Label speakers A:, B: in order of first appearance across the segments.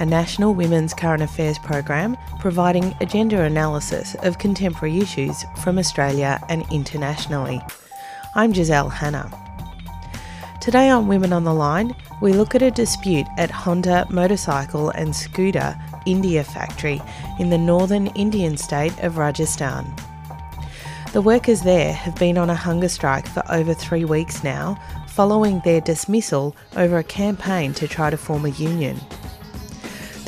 A: a national women's current affairs program providing agenda analysis of contemporary issues from Australia and internationally. I'm Giselle Hanna. Today on Women on the Line, we look at a dispute at Honda Motorcycle and Scooter India factory in the northern Indian state of Rajasthan. The workers there have been on a hunger strike for over three weeks now, following their dismissal over a campaign to try to form a union.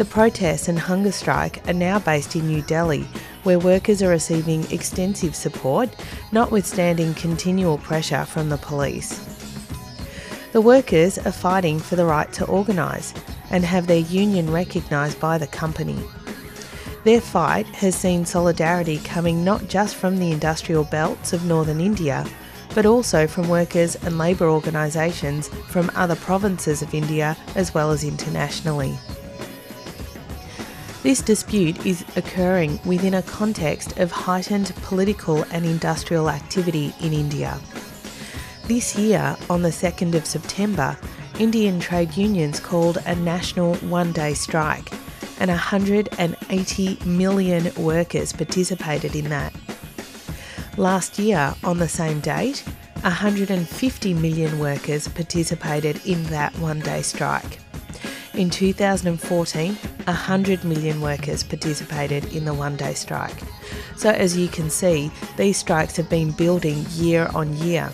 A: The protests and hunger strike are now based in New Delhi, where workers are receiving extensive support, notwithstanding continual pressure from the police. The workers are fighting for the right to organise and have their union recognised by the company. Their fight has seen solidarity coming not just from the industrial belts of northern India, but also from workers and labour organisations from other provinces of India as well as internationally. This dispute is occurring within a context of heightened political and industrial activity in India. This year, on the 2nd of September, Indian trade unions called a national one day strike, and 180 million workers participated in that. Last year, on the same date, 150 million workers participated in that one day strike. In 2014, 100 million workers participated in the one day strike. So, as you can see, these strikes have been building year on year.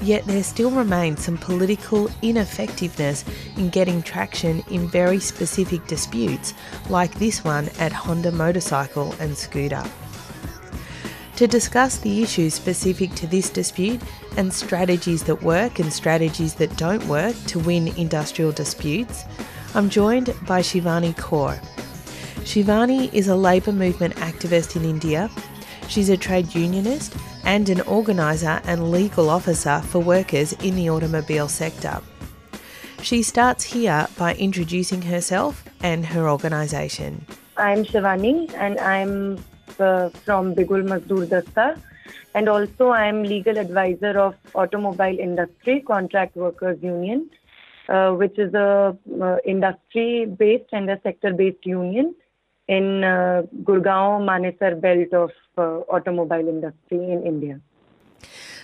A: Yet there still remains some political ineffectiveness in getting traction in very specific disputes, like this one at Honda Motorcycle and Scooter. To discuss the issues specific to this dispute and strategies that work and strategies that don't work to win industrial disputes, I'm joined by Shivani Kaur. Shivani is a labour movement activist in India. She's a trade unionist and an organiser and legal officer for workers in the automobile sector. She starts here by introducing herself and her organisation.
B: I'm Shivani and I'm uh, from Bigul Mazdoor Dasta and also I'm legal advisor of Automobile Industry Contract Workers Union uh, which is a uh, industry-based and a sector-based union in uh, Gurgaon Manesar belt of uh, automobile industry in India.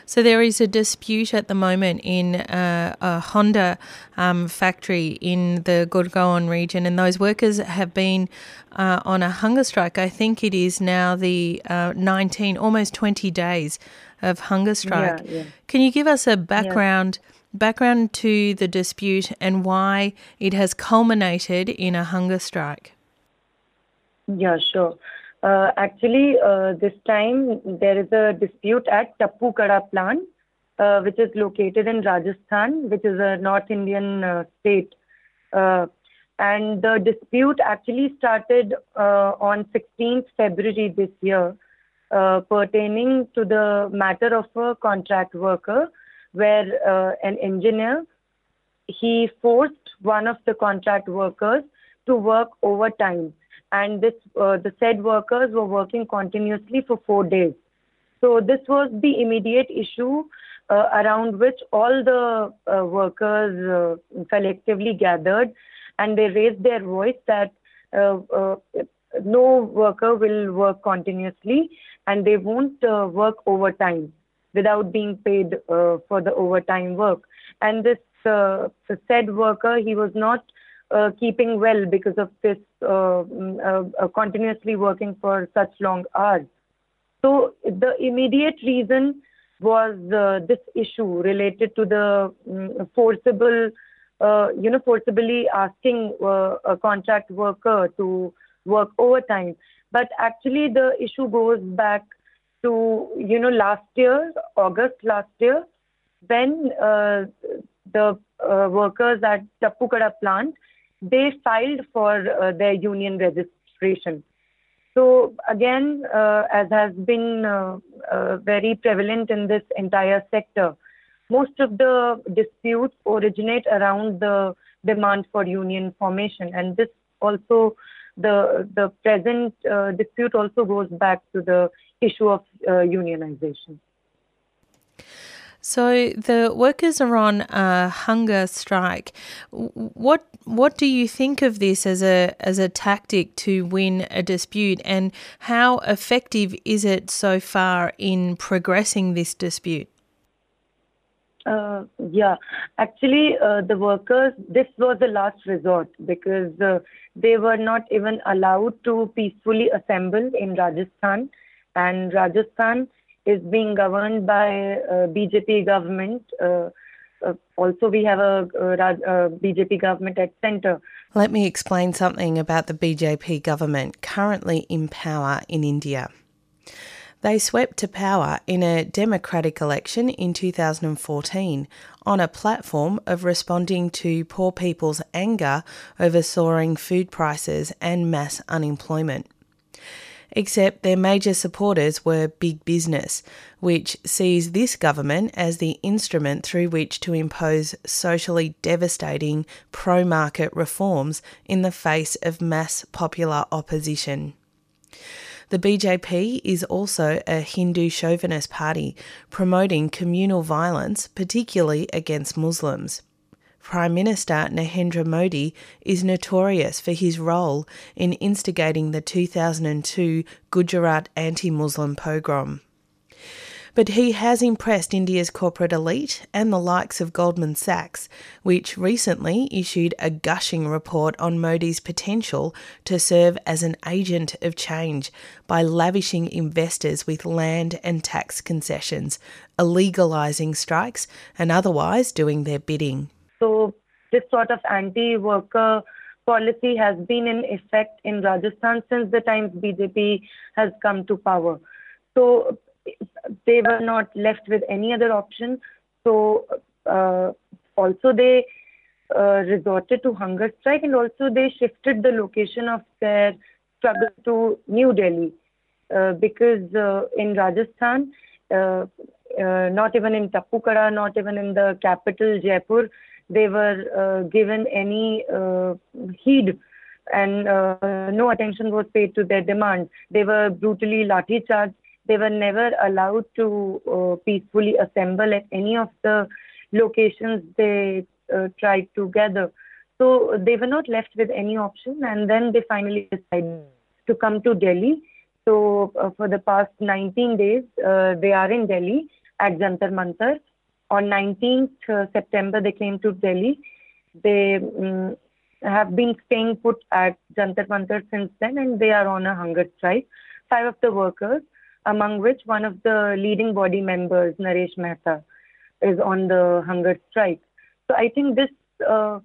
A: So there is a dispute at the moment in uh, a Honda um, factory in the Gurgaon region, and those workers have been uh, on a hunger strike. I think it is now the uh, 19, almost 20 days of hunger strike. Yeah, yeah. Can you give us a background? Yeah background to the dispute and why it has culminated in a hunger strike?
B: Yeah, sure. Uh, actually, uh, this time there is a dispute at Tapukara plant, uh, which is located in Rajasthan, which is a North Indian uh, state. Uh, and the dispute actually started uh, on 16th February this year, pertaining to the matter of a contract worker where uh, an engineer he forced one of the contract workers to work overtime. And this uh, the said workers were working continuously for 4 days. So this was the immediate issue uh, around which all the uh, workers uh, collectively gathered and they raised their voice that uh, no worker will work continuously and they won't work overtime without being paid uh, for the overtime work. And this uh, said worker, he was not uh, keeping well because of this uh, mm, uh, uh, continuously working for such long hours. So the immediate reason was this issue related to the um, forcible, you know, forcibly asking a contract worker to work overtime. But actually, the issue goes back to you know last year, August last year, when uh, the uh, workers at Tapukara plant they filed for uh, their union registration. So again, uh, as has been uh, uh, very prevalent in this entire sector, most of the disputes originate around the demand for union formation, and this also the the present dispute also goes back to the issue of uh, unionization.
A: So the workers are on a hunger strike. What what do you think of this as a as a tactic to win a dispute, and how effective is it so far in progressing this dispute?
B: Uh, yeah, actually, uh, the workers, this was the last resort because uh, they were not even allowed to peacefully assemble in Rajasthan. And Rajasthan is being governed by uh, BJP government. Uh, uh, also, we have a, a, BJP government at centre.
A: Let me explain something about the BJP government currently in power in India. They swept to power in a democratic election in 2014 on a platform of responding to poor people's anger over soaring food prices and mass unemployment except their major supporters were big business, which sees this government as the instrument through which to impose socially devastating pro market reforms in the face of mass popular opposition. The BJP is also a Hindu chauvinist party promoting communal violence, particularly against Muslims. Prime Minister Narendra Modi is notorious for his role in instigating the 2002 Gujarat anti Muslim pogrom. But he has impressed India's corporate elite and the likes of Goldman Sachs, which recently issued a gushing report on Modi's potential to serve as an agent of change by lavishing investors with land and tax concessions, illegalising strikes, and otherwise doing their bidding.
B: So this sort of anti-worker policy has been in effect in Rajasthan since the times BJP has come to power. So they were not left with any other option. So uh, also they uh, resorted to hunger strike and also they shifted the location of their struggle to New Delhi uh, because uh, in Rajasthan, uh, uh, not even in Tapukara, not even in the capital Jaipur, they were uh, given any uh, heed and uh, no attention was paid to their demand. They were brutally lathi charged. They were never allowed to uh, peacefully assemble at any of the locations they uh, tried to gather. So they were not left with any option, and then they finally decided to come to Delhi. So uh, for the past 19 days, they are in Delhi at Jantar Mantar on 19th uh, September, they came to Delhi. They um, have been staying put at Jantar Mantar since then, and they are on a hunger strike. Five of the workers, among which one of the leading body members, Naresh Mehta, is on the hunger strike. So I think this, uh,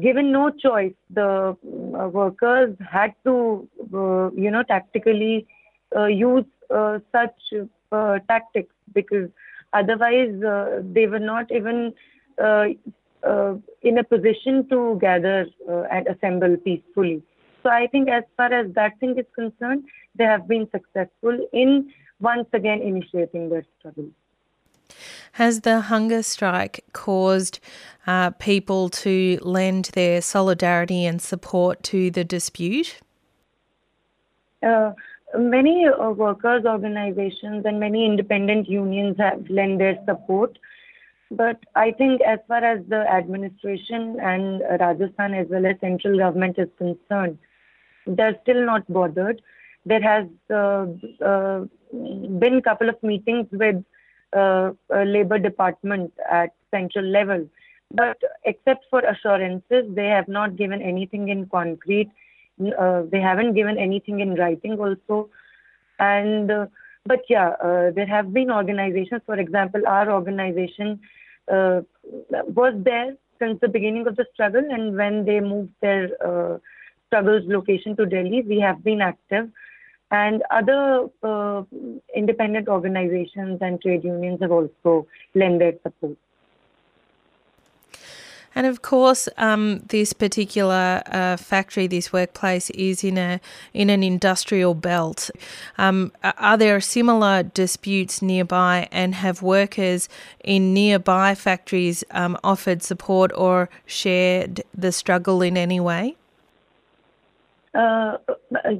B: given no choice, the uh, workers had to, uh, you know, tactically uh, use uh, such tactics because Otherwise, uh, they were not even uh, uh, in a position to gather and assemble peacefully. So I think as far as that thing is concerned, they have been successful in once again initiating their struggle.
A: Has the hunger strike caused uh, people to lend their solidarity and support to the dispute?
B: Uh, many uh, workers' organizations and many independent unions have lent their support. But I think, as far as the administration and Rajasthan as well as central government is concerned, they're still not bothered. There has uh, uh, been a couple of meetings with uh, Labour Department at central level, but except for assurances, they have not given anything in concrete uh, they haven't given anything in writing also. And uh, but yeah uh, there have been organizations for example our organization uh, was there since the beginning of the struggle and when they moved their uh, struggles location to delhi we have been active. And other independent organizations and trade unions have also lent their support
A: And of course, um, this particular uh, factory, this workplace, is in a in an industrial belt. Um, are there similar disputes nearby, and have workers in nearby factories um, offered support or shared the struggle in any way?
B: Uh,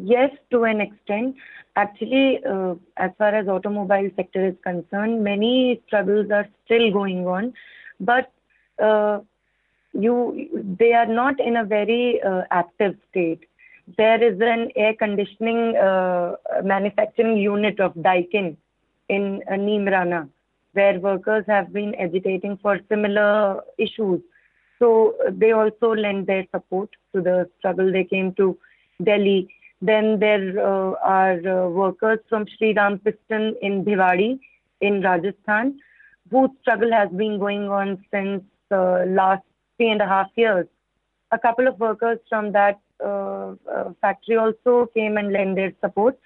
B: yes, to an extent. Actually, uh, as far as automobile sector is concerned, many struggles are still going on, but uh, you they are not in a very uh, active state. There is an air conditioning uh, manufacturing unit of Daikin in uh, Neemrana, where workers have been agitating for similar issues. So uh, they also lend their support to the struggle. They came to Delhi. Then there uh, are uh, workers from Sri Ram Piston in Bhiwadi in Rajasthan, whose struggle has been going on since uh, last three and a half years. A couple of workers from that uh, uh, factory also came and lent their support,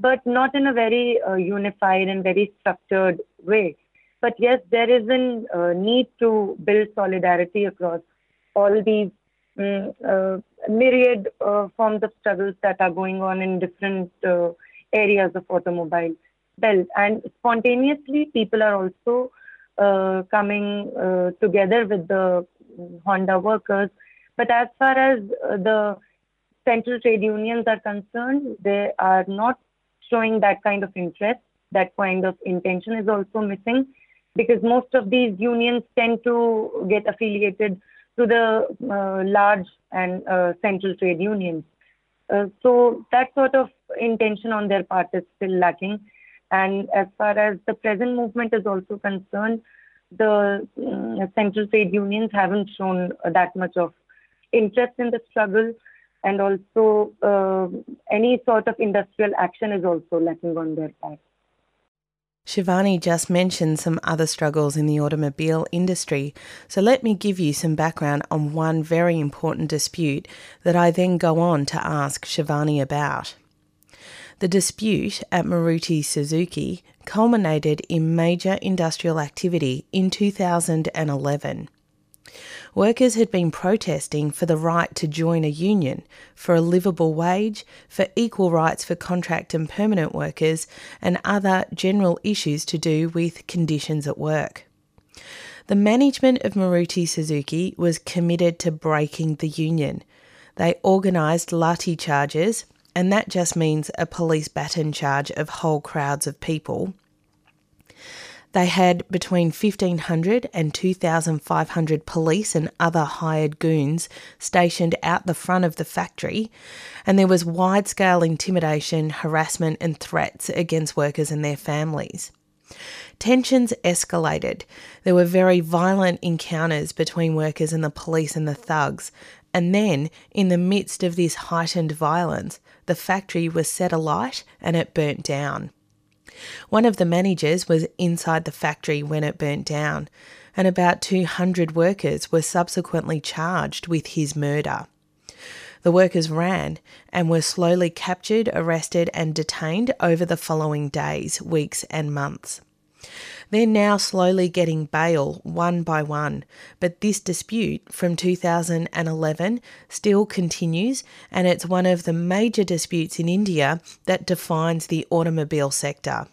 B: but not in a very uh, unified and very structured way. But yes, there is a uh, need to build solidarity across all these um, myriad forms of struggles that are going on in different areas of automobile belt. And spontaneously, people are also uh, coming uh, together with the Honda workers. But as far as uh, the central trade unions are concerned, they are not showing that kind of interest. That kind of intention is also missing because most of these unions tend to get affiliated to the uh, large and uh, central trade unions. Uh, so that sort of intention on their part is still lacking. And as far as the present movement is also concerned, the uh, central trade unions haven't shown that much of interest in the struggle, and also uh, any sort of industrial action is also lacking on their part.
A: Shivani just mentioned some other struggles in the automobile industry, so let me give you some background on one very important dispute that I then go on to ask Shivani about. The dispute at Maruti Suzuki culminated in major industrial activity in 2011. Workers had been protesting for the right to join a union, for a livable wage, for equal rights for contract and permanent workers, and other general issues to do with conditions at work. The management of Maruti Suzuki was committed to breaking the union. They organised lathi charges, and that just means a police baton charge of whole crowds of people. They had between 1,500 and 2,500 police and other hired goons stationed out the front of the factory, and there was wide scale intimidation, harassment, and threats against workers and their families. Tensions escalated. There were very violent encounters between workers and the police and the thugs, and then, in the midst of this heightened violence, the factory was set alight and it burnt down. One of the managers was inside the factory when it burnt down, and about 200 workers were subsequently charged with his murder. The workers ran and were slowly captured, arrested, and detained over the following days, weeks, and months. They're now slowly getting bail one by one, but this dispute from 2011 still continues, and it's one of the major disputes in India that defines the automobile sector.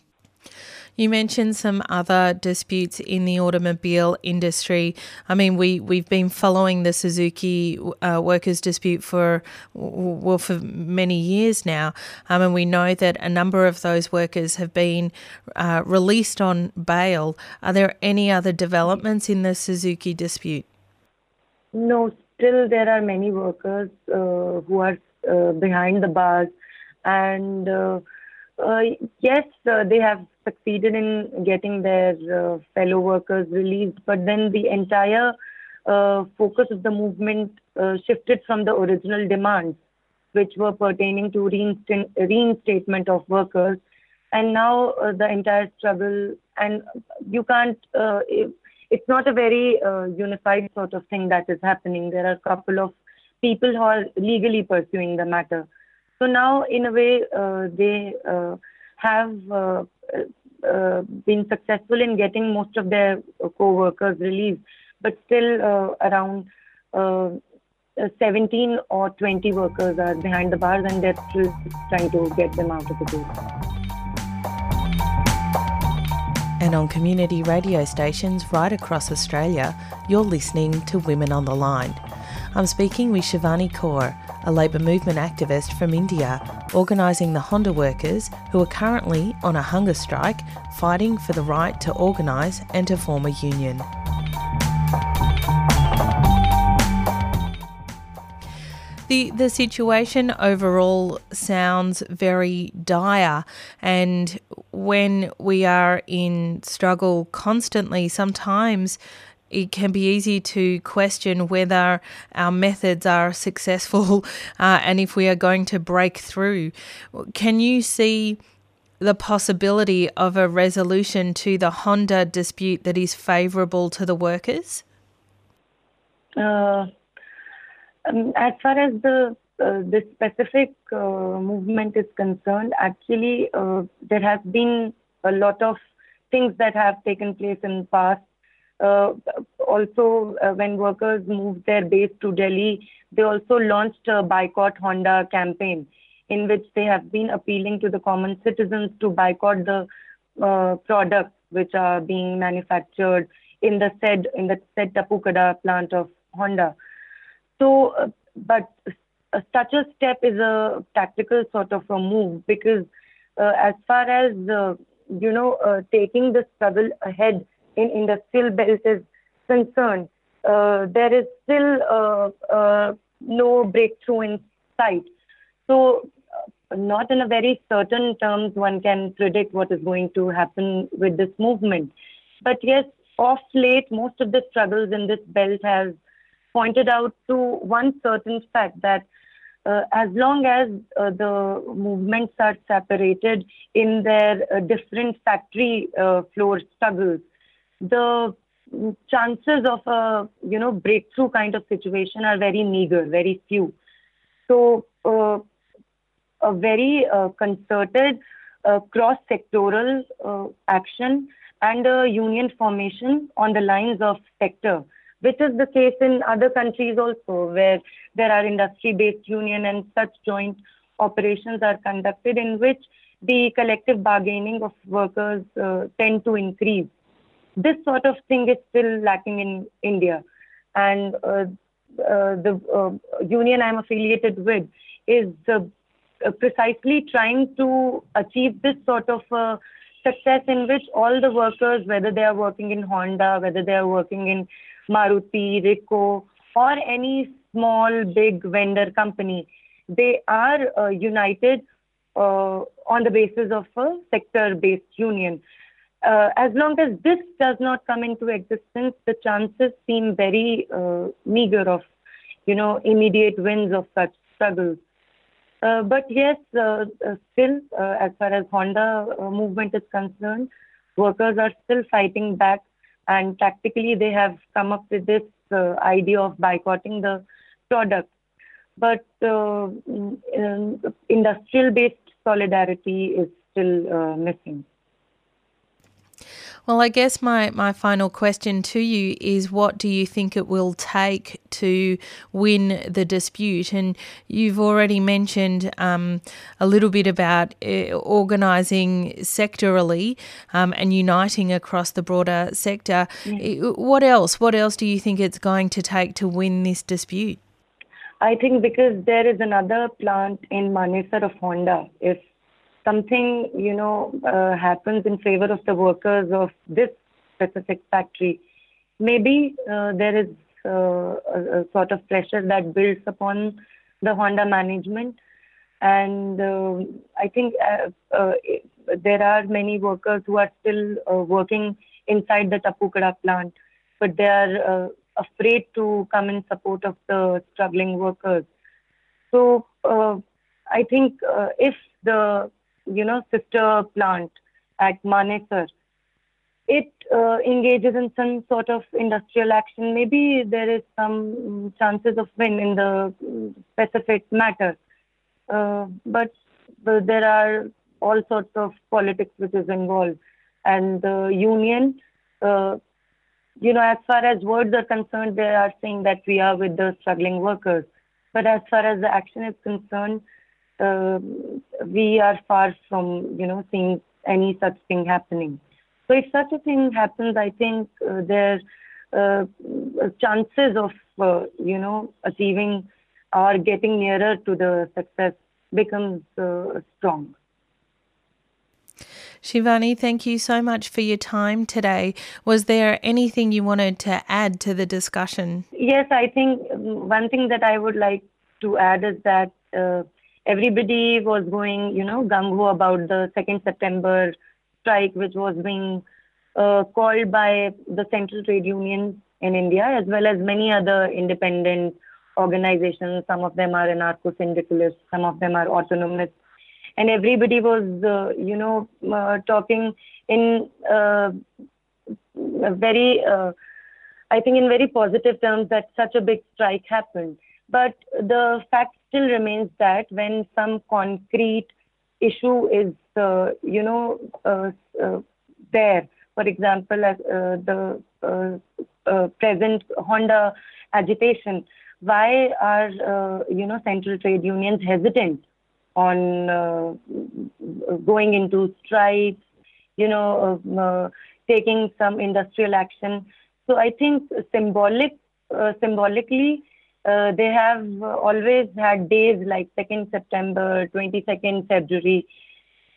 A: You mentioned some other disputes in the automobile industry. I mean, we we've been following the Suzuki uh, workers dispute for well for many years now, um, and we know that a number of those workers have been uh, released on bail. Are there any other developments in the Suzuki dispute?
B: No, still there are many workers uh, who are uh, behind the bars, and uh, yes, they have succeeded in getting their uh, fellow workers released, but then the entire uh, focus of the movement uh, shifted from the original demands, which were pertaining to reinstatement of workers. And now uh, the entire struggle, and you can't, uh, it, it's not a very uh, unified sort of thing that is happening. There are a couple of people who are legally pursuing the matter. So now, in a way, they have uh, uh, been successful in getting most of their co-workers released, but still uh, around uh, 17 or 20 workers are behind the bars and they're still trying to get them out of the jail.
A: And on community radio stations right across Australia, you're listening to Women on the Line. I'm speaking with Shivani Kaur, a labour movement activist from India, organising the Honda workers who are currently on a hunger strike fighting for the right to organise and to form a union. The, the situation overall sounds very dire, and when we are in struggle constantly, sometimes it can be easy to question whether our methods are successful uh, and if we are going to break through. Can you see the possibility of a resolution to the Honda dispute that is favourable to the workers?
B: Uh, um, as far as the uh, this specific uh, movement is concerned, actually, uh, there has been a lot of things that have taken place in the past. Uh, also, uh, when workers moved their base to Delhi, they also launched a boycott Honda campaign, in which they have been appealing to the common citizens to boycott the uh, products which are being manufactured in the said in the said Tapukada plant of Honda. So, uh, but uh, such a step is a tactical sort of a move because, uh, as far as you know, taking the struggle ahead in the industrial belt is concerned, there is still no breakthrough in sight. So, not in a very certain terms, one can predict what is going to happen with this movement. But yes, of late, most of the struggles in this belt has pointed out to one certain fact that uh, as long as uh, the movements are separated in their uh, different factory uh, floor struggles, the chances of a you know breakthrough kind of situation are very meager, very few. So uh, a very uh, concerted cross-sectoral action and a union formation on the lines of sector which is the case in other countries also, where there are industry-based union and such joint operations are conducted in which the collective bargaining of workers uh, tend to increase. This sort of thing is still lacking in India. And uh, uh, the uh, union I'm affiliated with is uh, precisely trying to achieve this sort of uh, success in which all the workers, whether they are working in Honda, whether they are working in Maruti, Rico, or any small, big vendor company, they are uh, united on the basis of a sector-based union. Uh, as long as this does not come into existence, the chances seem very uh, meager of, you know, immediate wins of such struggles. Uh, but yes, uh, still, as far as Honda movement is concerned, workers are still fighting back and tactically, they have come up with this uh, idea of boycotting the product. But uh, industrial based solidarity is still uh, missing.
A: Well, I guess my, my final question to you is what do you think it will take to win the dispute? And you've already mentioned um, a little bit about uh, organising sectorally um, and uniting across the broader sector. Yeah. What else? What else do you think it's going to take to win this dispute?
B: I think because there is another plant in Manesar of Honda. If something you know uh, happens in favor of the workers of this specific factory, maybe uh, there is uh, a, a, sort of pressure that builds upon the Honda management, and um, I think uh, uh, there are many workers who are still uh, working inside the Tapukada plant, but they are afraid to come in support of the struggling workers. So I think if the you know, sister plant at Manesar, it uh, engages in some sort of industrial action. Maybe there is some chances of win in the specific matter. Uh, but, but there are all sorts of politics which is involved. And the union, uh, you know, as far as words are concerned, they are saying that we are with the struggling workers. But as far as the action is concerned, uh, we are far from, you know, seeing any such thing happening. So if such a thing happens, I think uh, there uh, chances of, uh, you know, achieving or getting nearer to the success becomes uh, strong.
A: Shivani, thank you so much for your time today. Was there anything you wanted to add to the discussion?
B: Yes, I think one thing that I would like to add is that uh, everybody was going, you know, gung ho about the 2nd September strike, which was being uh, called by the central trade unions in India, as well as many other independent organizations. Some of them are anarcho syndicalists, some of them are autonomous and everybody was, uh, you know, uh, talking in uh, very, uh, I think, in very positive terms that such a big strike happened. But the fact still remains that when some concrete issue is, uh, you know, uh, there, for example, the present Honda agitation, why are, you know, central trade unions hesitant on uh, going into strikes, you know, uh, taking some industrial action. So I think symbolic, uh, symbolically, uh, they have always had days like 2nd September, 22nd February.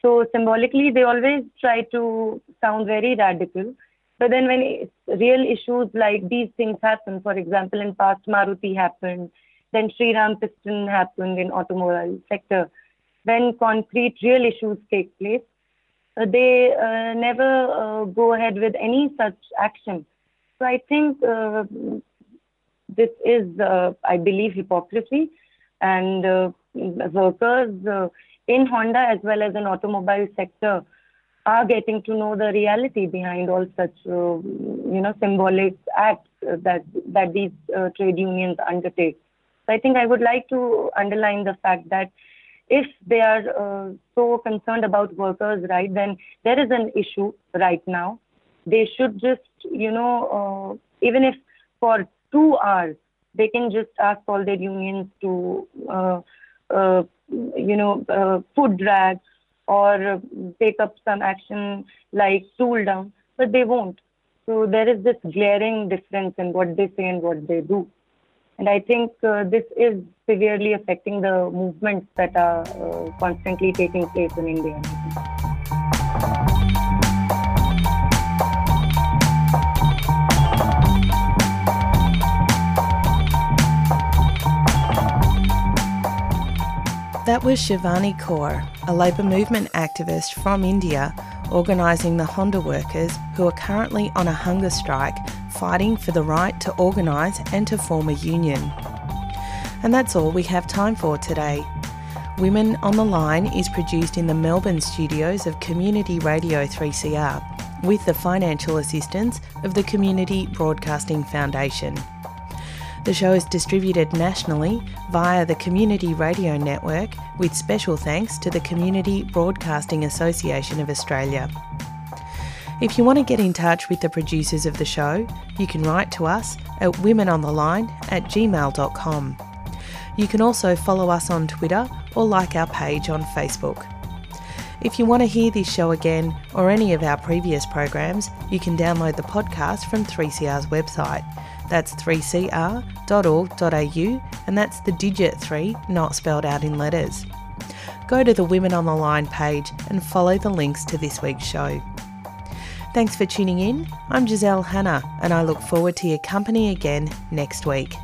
B: So symbolically, they always try to sound very radical. But then when real issues like these things happen, for example, in past Maruti happened, then Shriram Piston happened in automobile sector when concrete real issues take place, uh, they uh, never uh, go ahead with any such action. So I think uh, this is, uh, I believe, hypocrisy, and uh, workers in Honda as well as in automobile sector are getting to know the reality behind all such, you know, symbolic acts that that these trade unions undertake. So I think I would like to underline the fact that if they are uh, so concerned about workers' right, then there is an issue right now. They should just, you know, uh, even if for two hours, they can just ask all their unions to, uh, uh you know, uh, foot drag or take up some action like tool down, but they won't. So there is this glaring difference in what they say and what they do. And I think uh, this is severely affecting the movements that are uh, constantly taking place in India.
A: That was Shivani Kaur, a labour movement activist from India, organising the Honda workers who are currently on a hunger strike fighting for the right to organise and to form a union. And that's all we have time for today. Women on the Line is produced in the Melbourne studios of Community Radio 3CR with the financial assistance of the Community Broadcasting Foundation. The show is distributed nationally via the Community Radio Network with special thanks to the Community Broadcasting Association of Australia. If you want to get in touch with the producers of the show, you can write to us at womenontheline at gmail.com. You can also follow us on Twitter or like our page on Facebook. If you want to hear this show again or any of our previous programs, you can download the podcast from 3CR's website. That's 3cr.org.au and that's the digit 3 not spelled out in letters. Go to the Women on the Line page and follow the links to this week's show. Thanks for tuning in. I'm Giselle Hanna, and I look forward to your company again next week.